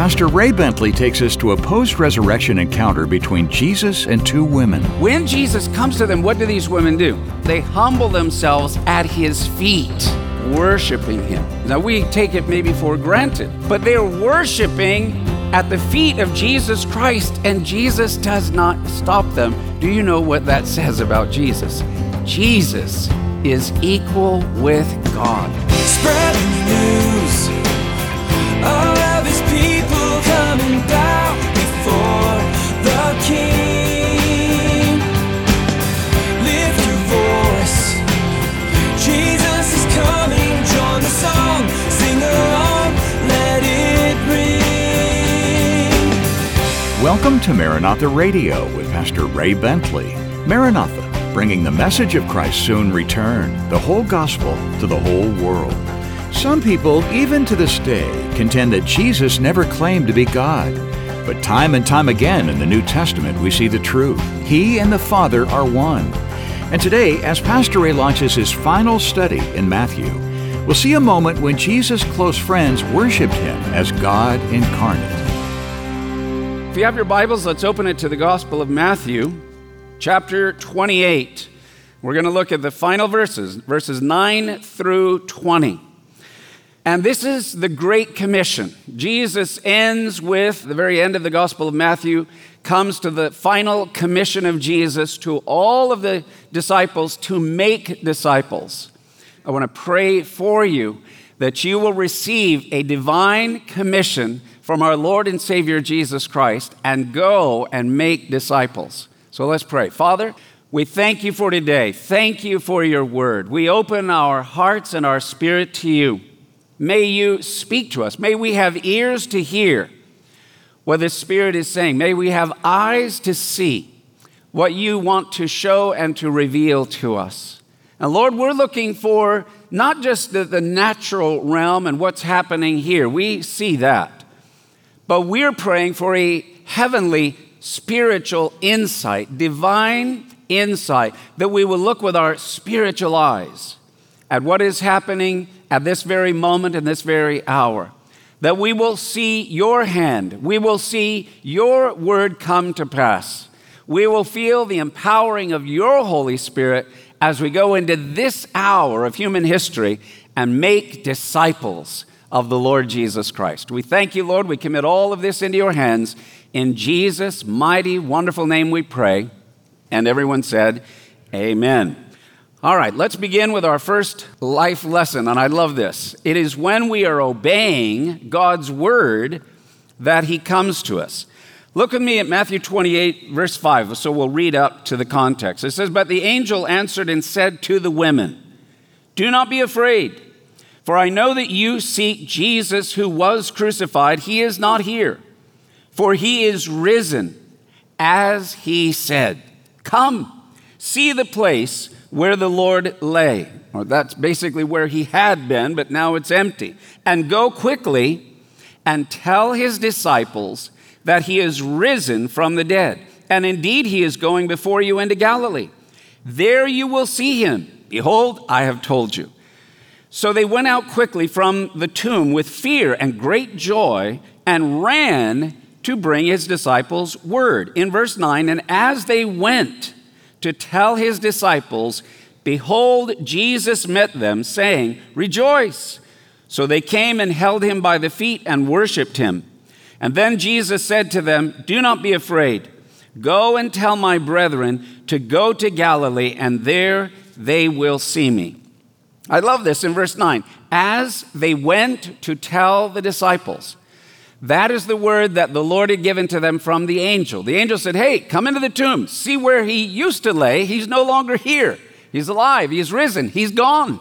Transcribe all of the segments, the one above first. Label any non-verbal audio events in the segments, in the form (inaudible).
Pastor Ray Bentley takes us to a post resurrection encounter between Jesus and two women. When Jesus comes to them, what do these women do? They humble themselves at his feet, worshiping him. Now, we take it maybe for granted, but they're worshiping at the feet of Jesus Christ, and Jesus does not stop them. Do you know what that (laughs) says about Jesus? Jesus is equal with God. Spreading the news. All Welcome to Maranatha Radio with Pastor Ray Bentley. Maranatha, bringing the message of Christ's soon return, the whole gospel to the whole world. Some people, even to this day, contend that Jesus never claimed to be God. But time and time again in the New Testament, we see the truth. He and the Father are one. And today, as Pastor Ray launches his final study in Matthew, we'll see a moment when Jesus' close friends worshiped him as God incarnate. If you have your Bibles, let's open it to the Gospel of Matthew, chapter 28. We're going to look at the final verses, verses 9 through 20. And this is the Great Commission. Jesus ends with the very end of the Gospel of Matthew, comes to the final commission of Jesus to all of the disciples to make disciples. I want to pray for you that you will receive a divine commission from our Lord and Savior Jesus Christ and go and make disciples. So let's pray. Father, we thank you for today. Thank you for your word. We open our hearts and our spirit to you. May you speak to us. May we have ears to hear what the Spirit is saying. May we have eyes to see what you want to show and to reveal to us. And Lord, we're looking for not just the, the natural realm and what's happening here, we see that. But we're praying for a heavenly spiritual insight, divine insight, that we will look with our spiritual eyes at what is happening at this very moment in this very hour. That we will see your hand, we will see your word come to pass. We will feel the empowering of your Holy Spirit as we go into this hour of human history and make disciples of the Lord Jesus Christ. We thank you, Lord. We commit all of this into your hands. In Jesus' mighty, wonderful name we pray. And everyone said, Amen. All right, let's begin with our first life lesson, and I love this. It is when we are obeying God's word that He comes to us. Look with me at Matthew 28, verse 5, so we'll read up to the context. It says, But the angel answered and said to the women, Do not be afraid, for I know that you seek Jesus who was crucified. He is not here, for he is risen, as he said. Come, see the place where the Lord lay. Or that's basically where he had been, but now it's empty. And go quickly and tell his disciples that he is risen from the dead. And indeed, he is going before you into Galilee. There you will see him. Behold, I have told you. So they went out quickly from the tomb with fear and great joy and ran to bring his disciples word. In verse 9, and as they went to tell his disciples, behold, Jesus met them, saying, Rejoice. So they came and held him by the feet and worshiped him. And then Jesus said to them, Do not be afraid. Go and tell my brethren to go to Galilee, and there they will see me. I love this in verse 9. As they went to tell the disciples, that is the word that the Lord had given to them from the angel. The angel said, Hey, come into the tomb, see where he used to lay. He's no longer here. He's alive, he's risen, he's gone.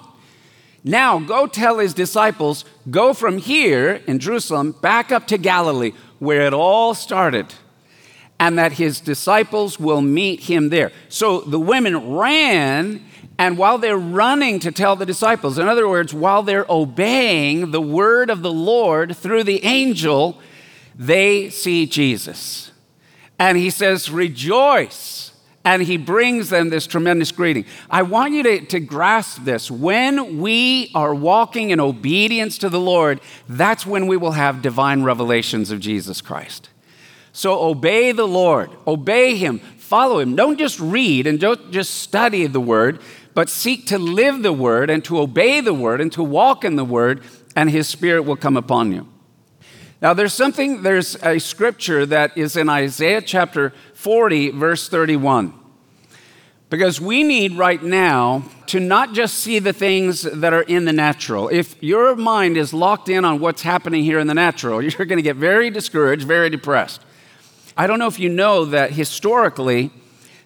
Now go tell his disciples, go from here in Jerusalem back up to Galilee, where it all started, and that his disciples will meet him there. So the women ran, and while they're running to tell the disciples, in other words, while they're obeying the word of the Lord through the angel, they see Jesus. And he says, Rejoice. and he brings them this tremendous greeting. I want you to, to grasp this. When we are walking in obedience to the Lord, that's when we will have divine revelations of Jesus Christ. So obey the Lord, obey him, follow him. Don't just read and don't just study the word, but seek to live the word and to obey the word and to walk in the word, and his spirit will come upon you. Now, there's something, there's a scripture that is in Isaiah chapter 40, verse 31. Because we need right now to not just see the things that are in the natural. If your mind is locked in on what's happening here in the natural, (laughs) you're going to get very discouraged, very depressed. I don't know if you know that historically,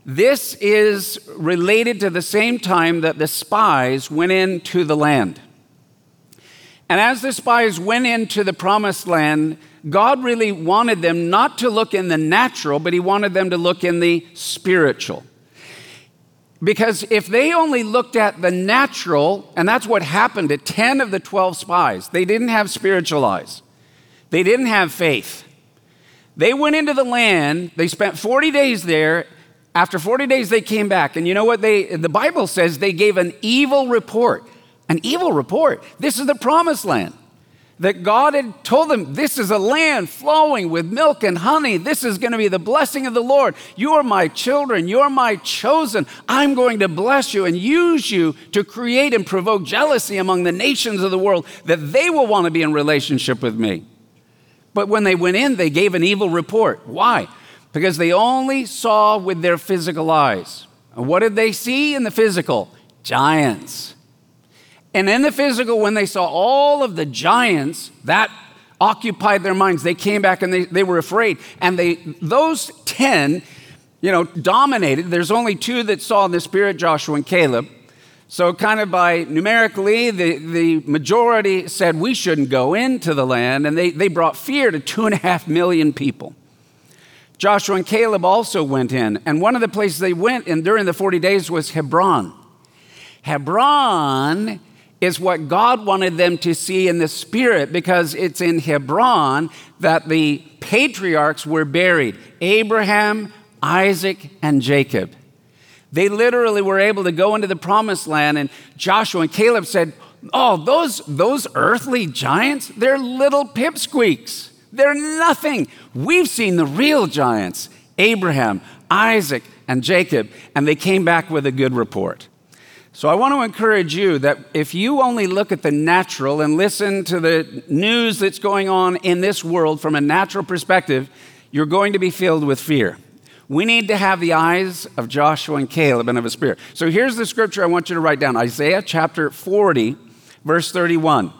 this is related to the same time that the spies went into the land. And as the spies went into the promised land, God really wanted them not to look in the natural, but He wanted them to look in the spiritual. Because if they only looked at the natural, and that's what happened to 10 of the 12 spies, they didn't have spiritual eyes, they didn't have faith. They went into the land, they spent 40 days there. After 40 days, they came back. And you know what? They, the Bible says they gave an evil report. An evil report. This is the promised land that God had told them, This is a land flowing with milk and honey. This is going to be the blessing of the Lord. You are my children. You're my chosen. I'm going to bless you and use you to create and provoke jealousy among the nations of the world that they will want to be in relationship with me. But when they went in, they gave an evil report. Why? Because they only saw with their physical eyes. And what did they see in the physical? Giants. And in the physical, when they saw all of the giants, that occupied their minds. They came back and they, they were afraid. And they those 10, you know, dominated. There's only two that saw in the spirit, Joshua and Caleb. So, kind of by numerically, the, the majority said we shouldn't go into the land, and they, they brought fear to two and a half million people. Joshua and Caleb also went in, and one of the places they went in during the 40 days was Hebron. Hebron is what God wanted them to see in the spirit because it's in Hebron that the patriarchs were buried Abraham, Isaac, and Jacob. They literally were able to go into the promised land, and Joshua and Caleb said, Oh, those, those earthly giants, they're little pipsqueaks. They're nothing. We've seen the real giants Abraham, Isaac, and Jacob, and they came back with a good report. So I want to encourage you that if you only look at the natural and listen to the news that's going on in this world from a natural perspective, you're going to be filled with fear. We need to have the eyes of Joshua and Caleb and of a spirit. So here's the scripture I want you to write down Isaiah chapter 40, verse 31.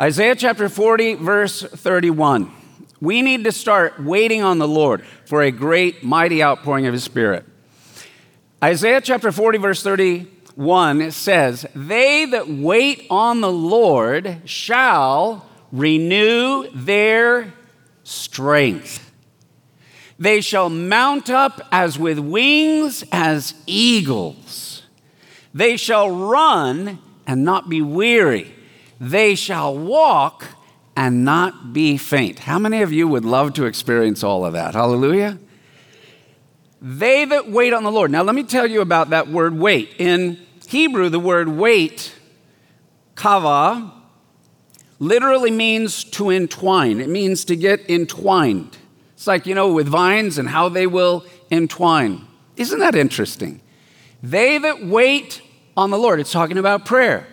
Isaiah chapter 40, verse 31. We need to start waiting on the Lord for a great, mighty outpouring of His Spirit. Isaiah chapter 40, verse 31 says, They that wait on the Lord shall renew their strength. They shall mount up as with wings as eagles. They shall run and not be weary. They shall walk and not be faint. How many of you would love to experience all of that? Hallelujah. They that wait on the Lord. Now, let me tell you about that word wait. In Hebrew, the word wait, kava, literally means to entwine. It means to get entwined. It's like, you know, with vines and how they will entwine. Isn't that interesting? They that wait on the Lord, it's talking about prayer.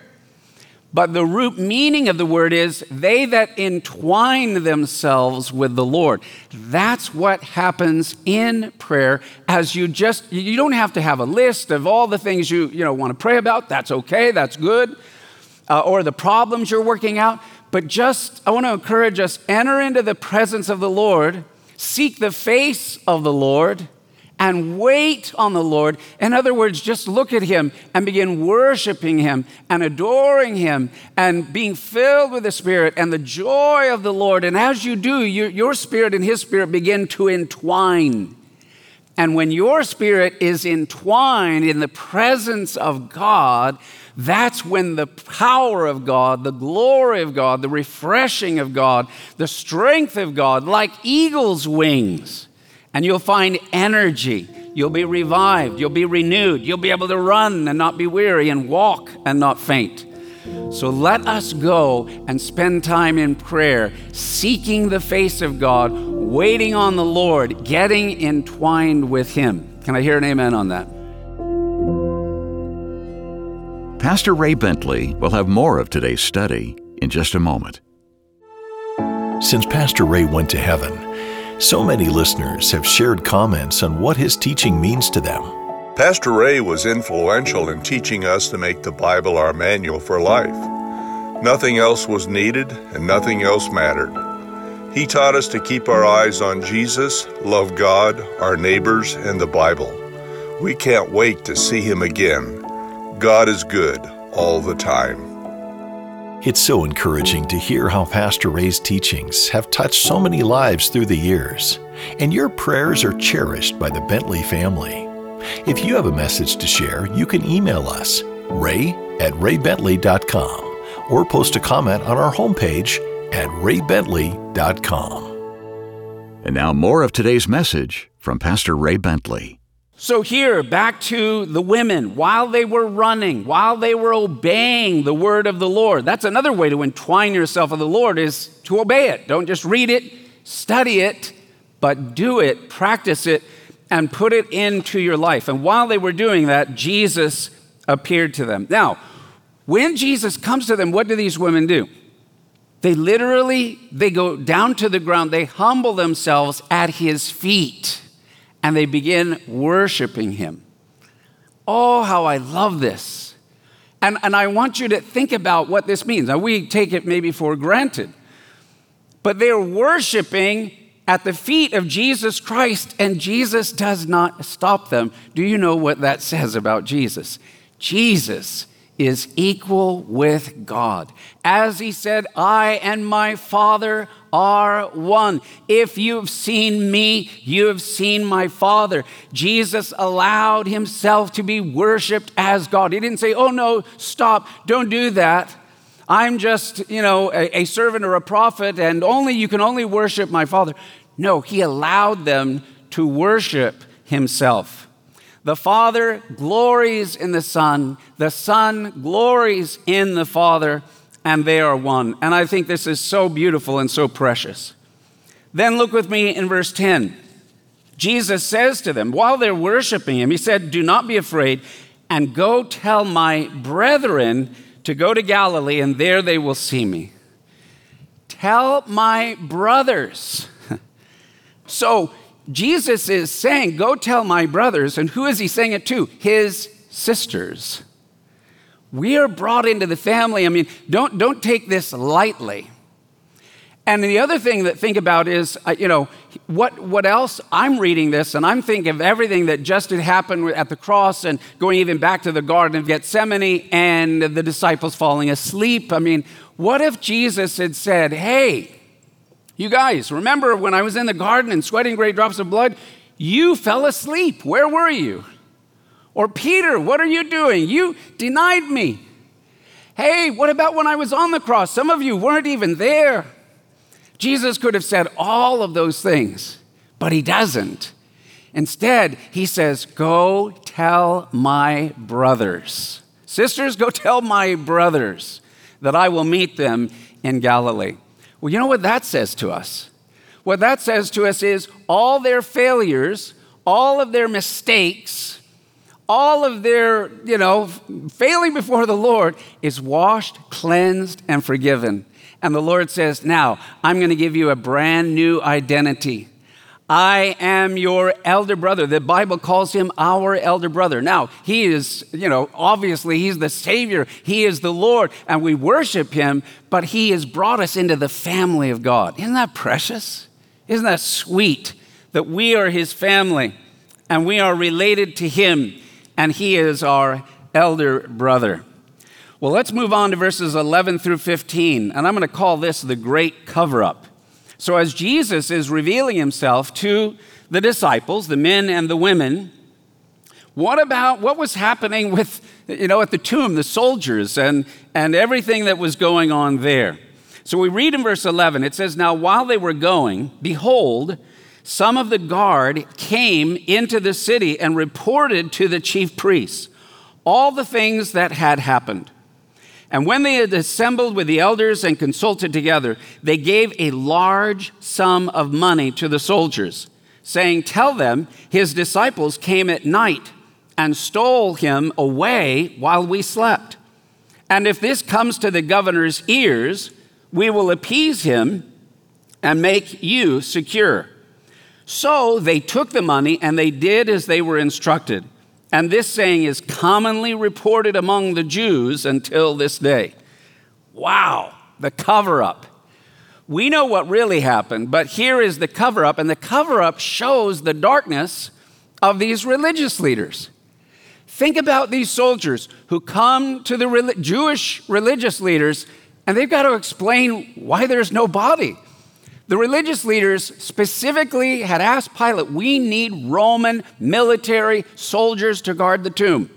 But the root meaning of the word is they that entwine themselves with the Lord. That's what happens in prayer as you just, you don't have to have a list of all the things you, you know, want to pray about. That's okay, that's good. Uh, or the problems you're working out. But just, I want to encourage us enter into the presence of the Lord, seek the face of the Lord and wait on the Lord. In other words, just look at Him and begin worshiping Him and adoring Him and being filled with the Spirit and the joy of the Lord. And as you do, your, spirit and His spirit begin to entwine. And when your spirit is entwined in the presence of God, that's when the power of God, the glory of God, the refreshing of God, the strength of God, like eagle's wings, and you'll find energy. You'll be revived. You'll be renewed. You'll be able to run and not be weary and walk and not faint. So let us go and spend time in prayer, seeking the face of God, waiting on the Lord, getting entwined with Him. Can I hear an amen on that? Pastor Ray Bentley will have more of today's study in just a moment. Since Pastor Ray went to heaven, so many listeners have shared comments on what his teaching means to them. Pastor Ray was influential in teaching us to make the Bible our manual for life. Nothing else was needed and nothing else mattered. He taught us to keep our eyes on Jesus, love God, our neighbors, and the Bible. We can't wait to see him again. God is good all the time. It's so encouraging to hear how Pastor Ray's teachings have touched so many lives through the years, and your prayers are cherished by the Bentley family. If you have a message to share, you can email us, ray at raybentley.com, or post a comment on our homepage at raybentley.com. And now, more of today's message from Pastor Ray Bentley. So, here, back to the women, while they were running, while they were obeying the word of the Lord. That's another way to entwine yourself with the Lord is to obey it. Don't just read it, study it, but do it, practice it, and put it into your life. And while they were doing that, Jesus appeared to them. Now, when Jesus comes to them, what do these women do? They literally they go down to the ground, they humble themselves at his feet and they begin worshiping him. Oh, how I love this. And, and I want you to think about what this means. Now, we take it maybe for granted, but they're worshiping at the feet of Jesus Christ, and Jesus does not stop them. Do you know what that says about Jesus? Jesus is equal with God. As he said, I and my Father are one. If you've seen me, you have seen my Father. Jesus allowed himself to be worshiped as God. He didn't say, Oh, no, stop, don't do that. I'm just, you know, a, a servant or a prophet, and only you can only worship my Father. No, he allowed them to worship himself. The Father glories in the Son, the Son glories in the Father, and they are one. And I think this is so beautiful and so precious. Then look with me in verse 10. Jesus says to them, while they're worshiping him, he said, Do not be afraid, and go tell my brethren to go to Galilee, and there they will see me. Tell my brothers. (laughs) so, Jesus is saying, Go tell my brothers. And who is he saying it to? His sisters. We are brought into the family. I mean, don't, don't take this lightly. And the other thing that think about is, uh, you know, what, what else? I'm reading this and I'm thinking of everything that just had happened at the cross and going even back to the Garden of Gethsemane and the disciples falling asleep. I mean, what if Jesus had said, hey, you guys, remember when I was in the garden and sweating great drops of blood? You fell asleep. Where were you? Or Peter, what are you doing? You denied me. Hey, what about when I was on the cross? Some of you weren't even there. Jesus could have said all of those things, but he doesn't. Instead, he says, Go tell my brothers. Sisters, go tell my brothers that I will meet them in Galilee. Well, you know what that says to us? What that says to us is all their failures, all of their mistakes, all of their, you know, failing before the Lord is washed, cleansed, and forgiven. And the Lord says, Now, I'm going to give you a brand new identity. I am your elder brother. The Bible calls him our elder brother. Now, he is, you know, obviously he's the Savior, he is the Lord, and we worship him, but he has brought us into the family of God. Isn't that precious? Isn't that sweet that we are his family and we are related to him and he is our elder brother? Well, let's move on to verses 11 through 15, and I'm going to call this the great cover up. So, as Jesus is revealing himself to the disciples, the men and the women, what about what was happening with, you know, at the tomb, the soldiers and, and everything that was going on there? So we read in verse 11, it says, Now while they were going, behold, some of the guard came into the city and reported to the chief priests all the things that had happened. And when they had assembled with the elders and consulted together, they gave a large sum of money to the soldiers, saying, Tell them his disciples came at night and stole him away while we slept. And if this comes to the governor's ears, we will appease him and make you secure. So they took the money and they did as they were instructed. And this saying is commonly reported among the Jews until this day. Wow, the cover up. We know what really happened, but here is the cover up, and the cover up shows the darkness of these religious leaders. Think about these soldiers who come to the Jewish religious leaders and they've got to explain why there's no body. The religious leaders specifically had asked Pilate, We need Roman military soldiers to guard the tomb.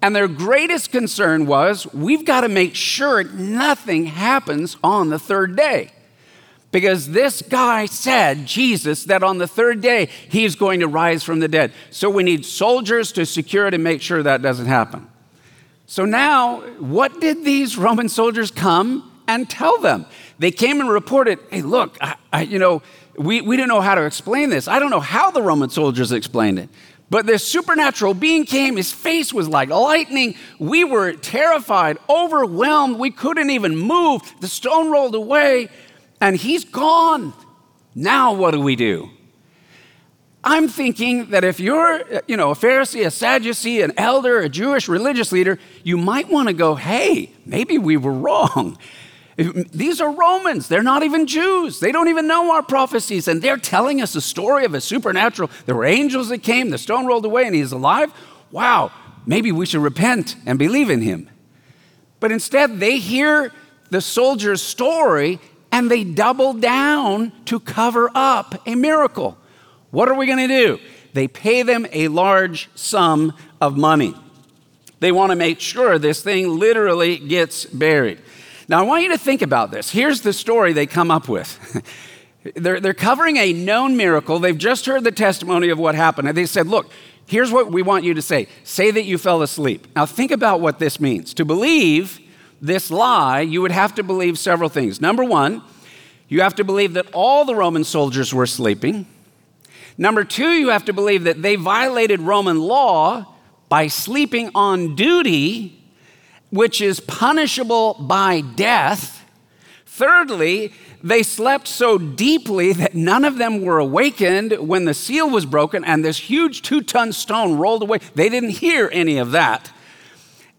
And their greatest concern was, We've got to make sure nothing happens on the third day. Because this guy said, Jesus, that on the third day he's going to rise from the dead. So we need soldiers to secure it and make sure that doesn't happen. So now, what did these Roman soldiers come and tell them? They came and reported, hey, look, I, I, you know, we, we didn't know how to explain this. I don't know how the Roman soldiers explained it. But this supernatural being came, his face was like lightning. We were terrified, overwhelmed. We couldn't even move. The stone rolled away, and he's gone. Now, what do we do? I'm thinking that if you're, you know, a Pharisee, a Sadducee, an elder, a Jewish religious leader, you might want to go, hey, maybe we were wrong. These are Romans. They're not even Jews. They don't even know our prophecies. And they're telling us a story of a supernatural. There were angels that came, the stone rolled away, and he's alive. Wow, maybe we should repent and believe in him. But instead, they hear the soldier's story and they double down to cover up a miracle. What are we going to do? They pay them a large sum of money. They want to make sure this thing literally gets buried. Now, I want you to think about this. Here's the story they come up with. (laughs) they're, they're covering a known miracle. They've just heard the testimony of what happened. And they said, Look, here's what we want you to say say that you fell asleep. Now, think about what this means. To believe this lie, you would have to believe several things. Number one, you have to believe that all the Roman soldiers were sleeping. Number two, you have to believe that they violated Roman law by sleeping on duty which is punishable by death. Thirdly, they slept so deeply that none of them were awakened when the seal was broken and this huge two ton stone rolled away. They didn't hear any of that.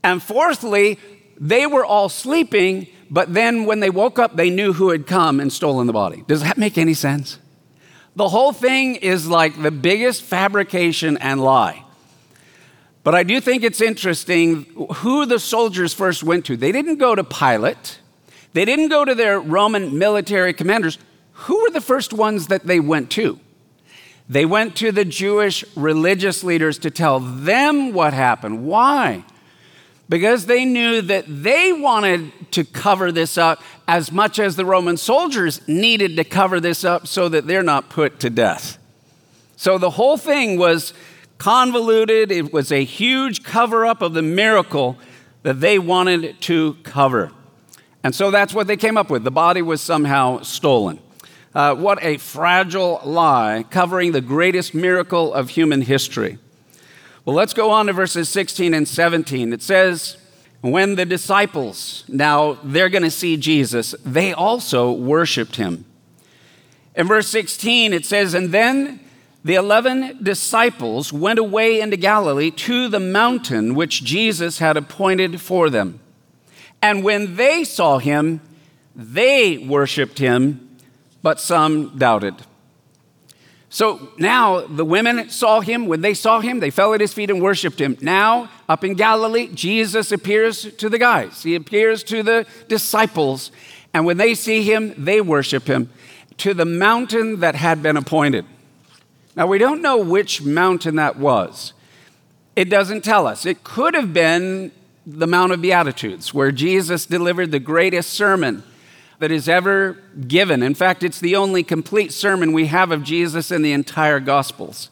And fourthly, they were all sleeping, but then when they woke up, they knew who had come and stolen the body. Does that make any sense? The whole thing is like the biggest fabrication and lie. But I do think it's interesting who the soldiers first went to. They didn't go to Pilate, they didn't go to their Roman military commanders. Who were the first ones that they went to? They went to the Jewish religious leaders to tell them what happened. Why? Because they knew that they wanted to cover this up as much as the Roman soldiers needed to cover this up so that they're not put to death. So the whole thing was convoluted. It was a huge cover up of the miracle that they wanted to cover. And so that's what they came up with. The body was somehow stolen. Uh, what a fragile lie covering the greatest miracle of human history. Well, let's go on to verses 16 and 17. It says, When the disciples, now they're going to see Jesus, they also worshiped him. In verse 16, it says, And then the eleven disciples went away into Galilee to the mountain which Jesus had appointed for them. And when they saw him, they worshiped him, but some doubted. So now the women saw him. When they saw him, they fell at his feet and worshiped him. Now, up in Galilee, Jesus appears to the guys, he appears to the disciples. And when they see him, they worship him to the mountain that had been appointed. Now, we don't know which mountain that was. It doesn't tell us. It could have been the Mount of Beatitudes, where Jesus delivered the greatest sermon that is ever given. In fact, it's the only complete sermon we have of Jesus in the entire Gospels.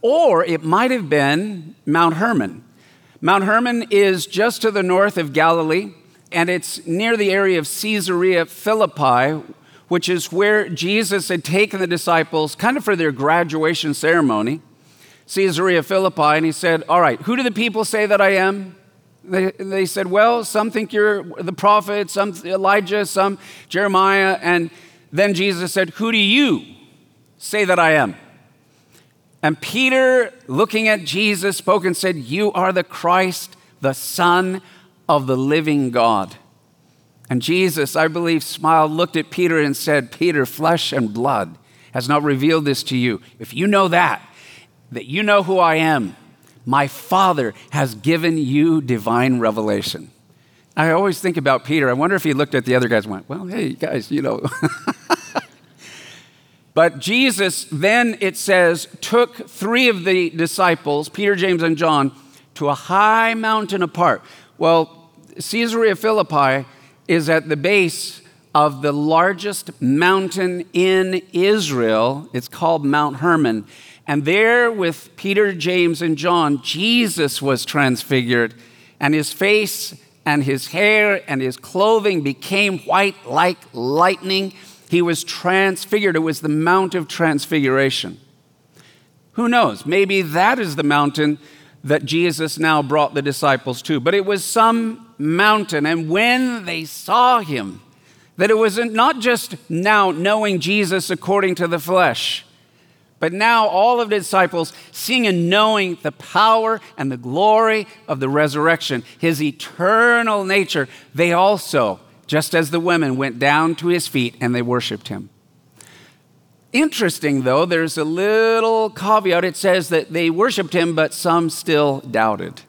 Or it might have been Mount Hermon. Mount Hermon is just to the north of Galilee, and it's near the area of Caesarea Philippi, which is where Jesus had taken the disciples kind of for their graduation ceremony. Caesarea Philippi, and he said, All right, who do the people say that I am? They, they said, Well, some think you're the prophet, some Elijah, some Jeremiah. And then Jesus said, Who do you say that I am? And Peter, looking at Jesus, spoke and said, You are the Christ, the Son of the living God. And Jesus, I believe, smiled, looked at Peter, and said, Peter, flesh and blood has not revealed this to you. If you know that, that you know who I am, my Father has given you divine revelation. I always think about Peter. I wonder if he looked at the other guys and went, Well, hey, guys, you know. (laughs) but Jesus then, it says, took three of the disciples, Peter, James, and John, to a high mountain apart. Well, Caesarea Philippi is at the base of the largest mountain in Israel. It's called Mount Hermon. And there, with Peter, James, and John, Jesus was transfigured, and his face and his hair and his clothing became white like lightning. He was transfigured. It was the Mount of Transfiguration. Who knows? Maybe that is the mountain that Jesus now brought the disciples to. But it was some mountain, and when they saw him, that it wasn't not just now knowing Jesus according to the flesh, but now all of the disciples seeing and knowing the power and the glory of the resurrection, his eternal nature, they also, just as the women, went down to his feet and they worshiped him. Interesting, though, there's a little caveat. It says that they worshiped him, but some still doubted.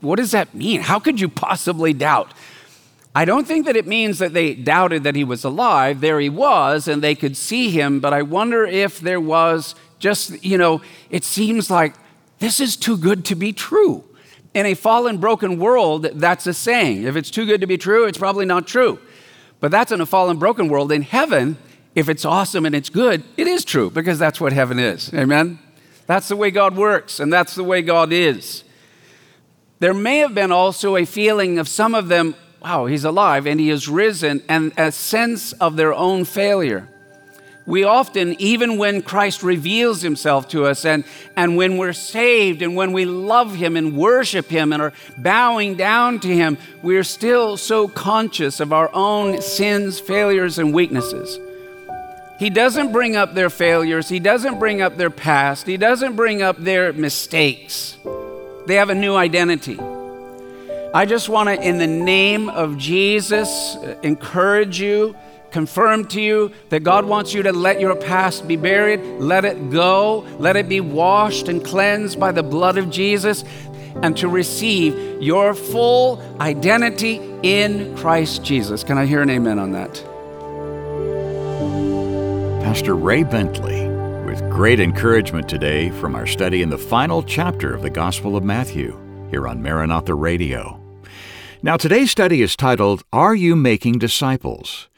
What does that mean? How could you possibly doubt? I don't think that it means that they doubted that he was alive. There he was, and they could see him, but I wonder if there was just, you know, it seems like this is too good to be true. In a fallen, broken world, that's a saying. If it's too good to be true, it's probably not true. But that's in a fallen, broken world. In heaven, if it's awesome and it's good, it is true because that's what heaven is. Amen? That's the way God works, and that's the way God is. There may have been also a feeling of some of them wow, he's alive and he has risen, and a sense of their own failure. We often, even when Christ reveals himself to us and, and when we're saved and when we love him and worship him and are bowing down to him, we're still so conscious of our own sins, failures, and weaknesses. He doesn't bring up their failures, he doesn't bring up their past, he doesn't bring up their mistakes. They have a new identity. I just want to, in the name of Jesus, uh, encourage you, confirm to you that God wants you to let your past be buried, let it go, let it be washed and cleansed by the blood of Jesus, and to receive your full identity in Christ Jesus. Can I hear an amen on that? Pastor Ray Bentley great encouragement today from our study in the final chapter of the Gospel of Matthew here on Maranatha Radio. Now, today's study is titled, Are You Making Disciples?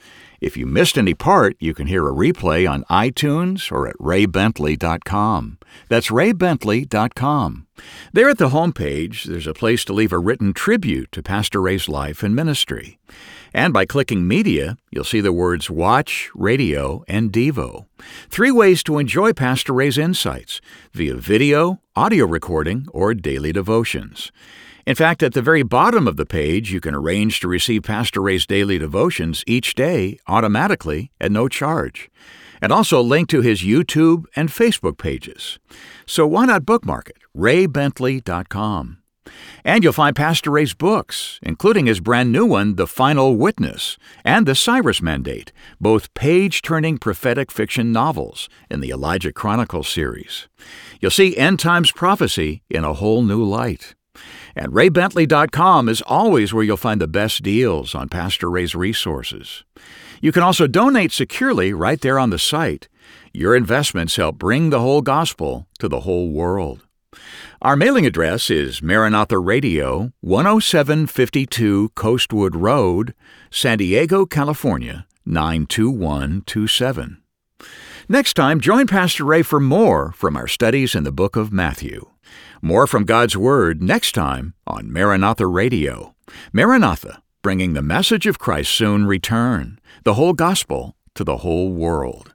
If you missed any part, you can hear a replay on iTunes or at raybentley.com. That's raybentley.com. There at the homepage, there's a place to leave a written tribute to Pastor Ray's life and ministry. And by clicking Media, you'll see the words Watch, Radio, and Devo. Three ways to enjoy Pastor Ray's insights via video, audio recording, or daily devotions. In fact, at the very bottom of the page, you can arrange to receive Pastor Ray's daily devotions each day automatically at no charge, and also link to his YouTube and Facebook pages. So why not bookmark it? raybentley.com. And you'll find Pastor Ray's books, including his brand new one, The Final Witness, and The Cyrus Mandate, both page turning prophetic fiction novels in the Elijah Chronicles series. You'll see end times prophecy in a whole new light. And raybentley.com is always where you'll find the best deals on Pastor Ray's resources. You can also donate securely right there on the site. Your investments help bring the whole gospel to the whole world. Our mailing address is Maranatha Radio, 10752 Coastwood Road, San Diego, California, 92127. Next time, join Pastor Ray for more from our studies in the book of Matthew. More from God's Word next time on Maranatha Radio. Maranatha, bringing the message of Christ's soon return, the whole gospel to the whole world.